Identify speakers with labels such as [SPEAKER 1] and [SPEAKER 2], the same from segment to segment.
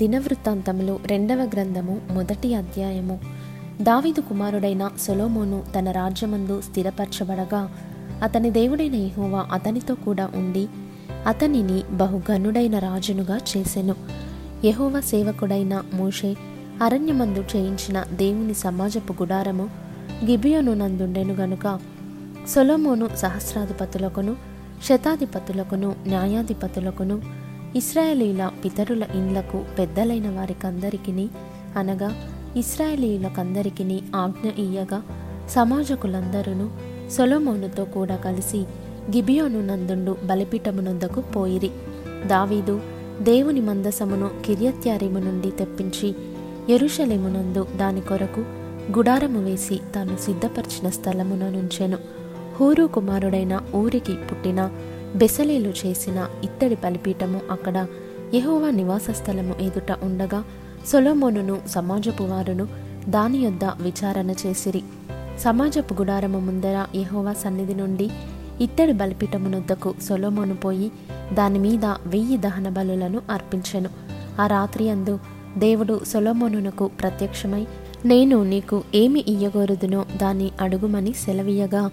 [SPEAKER 1] దినవృత్తాంతములు రెండవ గ్రంథము మొదటి అధ్యాయము. దావిదు కుమారుడైన సొలోమోను తన రాజ్యమందు స్థిరపరచబడగా అతని దేవుడైన యహోవా అతనితో కూడా ఉండి అతనిని బహుఘనుడైన రాజునుగా చేసెను. యహోవ సేవకుడైన మోషే అరణ్యమందు చేయించిన దేవుని సమాజపు గుడారము గిబియోను నందుండెను గనుక సొలోమోను సహస్రాధిపతులకును శతాధిపతులకును న్యాయాధిపతులకును ఇస్రాయేలీల పితరుల ఇండ్లకు పెద్దలైన వారికందరికిని అనగా ఇస్రాయేలీలకందరికిని ఆజ్ఞ ఇయ్యగా సమాజకులందరూ సొలోమోనుతో కూడా కలిసి గిబియోను నందుండు బలిపీఠమునొద్దకు పోయిరి. దావీదు దేవుని మందసమును కిర్యత్యారిము నుండి తెప్పించి ఎరుషలేమునందు దాని కొరకు గుడారము వేసి తాను సిద్ధపరిచిన స్థలమున నుంచెను. హూరు కుమారుడైన ఊరికి పుట్టిన బెసలేలు చేసిన ఇత్తడి బలిపీఠము అక్కడ యహోవా నివాస స్థలము ఎదుట ఉండగా సొలోమోనును సమాజపు వారును దాని యొద్ద విచారణ చేసిరి. సమాజపు గుడారము ముందర యహోవా సన్నిధి నుండి ఇత్తడి బలిపీఠమునొద్దకు సొలోమోను పోయి దాని మీద వెయ్యి దహన బలులను అర్పించెను. ఆ రాత్రి అందు దేవుడు సొలోమోనునకు ప్రత్యక్షమై నేను నీకు ఏమి ఇయ్యగోరుదునో దాన్ని అడుగుమని సెలవీయగా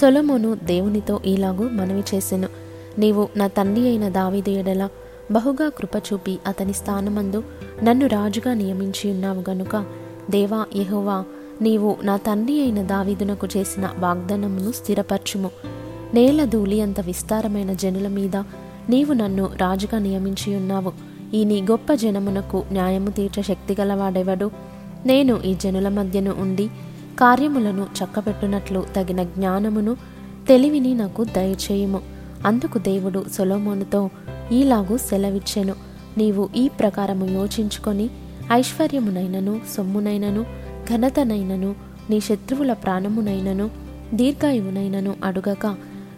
[SPEAKER 1] సొలమోను దేవునితో ఇలాగూ మనవి చేసెను. నీవు నా తండ్రి అయిన దావీదు ఎడల బహుగా కృపచూపి అతని స్థానమందు నన్ను రాజుగా నియమించి ఉన్నావు గనుక దేవా యహోవా నీవు నా తండ్రి అయిన దావీదునకు చేసిన వాగ్దానమును స్థిరపరచుము. నేల ధూళి అంత విస్తారమైన జనుల మీద నీవు నన్ను రాజుగా నియమించి ఉన్నావు. ఈ నీ గొప్ప జనమునకు న్యాయము తీర్చ శక్తిగలవాడెవడు నేను ఈ జనుల మధ్యను ఉండి కార్యములను చక్కబెట్టునట్లు తగిన జ్ఞానమును తెలివిని నాకు దయచేయుము. అందుకు దేవుడు సొలోమోనుతో ఈలాగూ సెలవిచ్చెను. నీవు ఈ ప్రకారము యోచించుకొని ఐశ్వర్యమునైనను సొమ్మునైనను ఘనతనైనను నీ శత్రువుల ప్రాణమునైనను దీర్ఘాయువునైనను అడుగక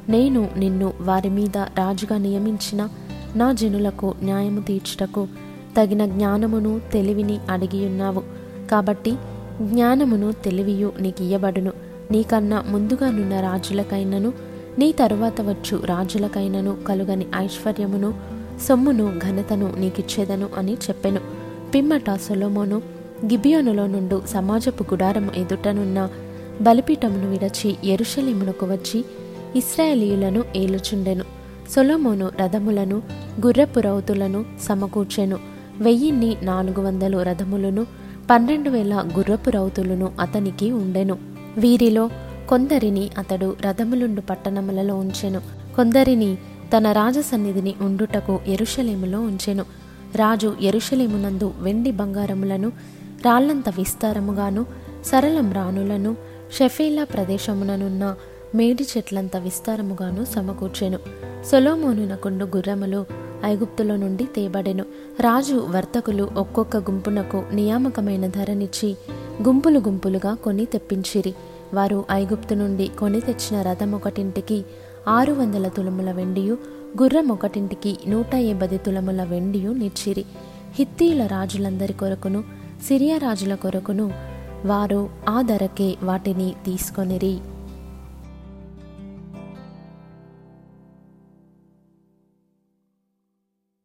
[SPEAKER 1] నేను నిన్ను వారి మీద రాజుగా నియమించిన నా జనులకు న్యాయము తీర్చుటకు తగిన జ్ఞానమును తెలివిని అడిగియున్నావు. కాబట్టి జ్ఞానమును తెలివియు నీకియ్యబడును. నీకన్నా నీకన్నా ముందుగానున్న రాజులకైనను నీ తరువాత వచ్చు రాజులకైనను కలుగని ఐశ్వర్యమును సొమ్మును ఘనతను నీకిచ్చేదను అని చెప్పెను. పిమ్మట సొలోమోను గిబియోనులో నుండు సమాజపు గుడారము ఎదుటనున్న బలిపీఠమును విడచి ఎరుషలేమునకు వచ్చి ఇస్రాయేలీయులను ఏలుచుండెను. సొలోమోను రథములను గుర్రపు రౌతులను సమకూర్చెను. వెయ్యిన్ని నాలుగు వందలు రథములను పన్నెండు వేల గుర్రపు రౌతులను అతనికి ఉండెను. వీరిలో కొందరిని అతడు రథములుండు పట్టణములలో ఉంచెను. కొందరిని తన రాజసన్నిధిని ఉండుటకు ఎరుషలేములో ఉంచెను. రాజు ఎరుషలేమునందు వెండి బంగారములను రాళ్ళంత విస్తారముగాను సరళం రాణులను షెఫేలా ప్రదేశముననున్న మేడి చెట్లంత విస్తారముగాను సమకూర్చెను. సొలోమోనునకుండు గుర్రములు ఐగుప్తులో నుండి తేబడెను. రాజు వర్తకులు ఒక్కొక్క గుంపునకు నియామకమైన ధరనిచ్చి గుంపులు గుంపులుగా కొని తెప్పించిరి. వారు ఐగుప్తు నుండి కొని తెచ్చిన రథం ఒకటింటికి ఆరు వందల తులముల వెండియు గుర్రం ఒకటింటికి నూట యాభై తులముల వెండియు నిచ్చిరి. హిత్తీల రాజులందరి కొరకును సిరియా రాజుల కొరకును వారు ఆ ధరకే వాటిని తీసుకొనిరి.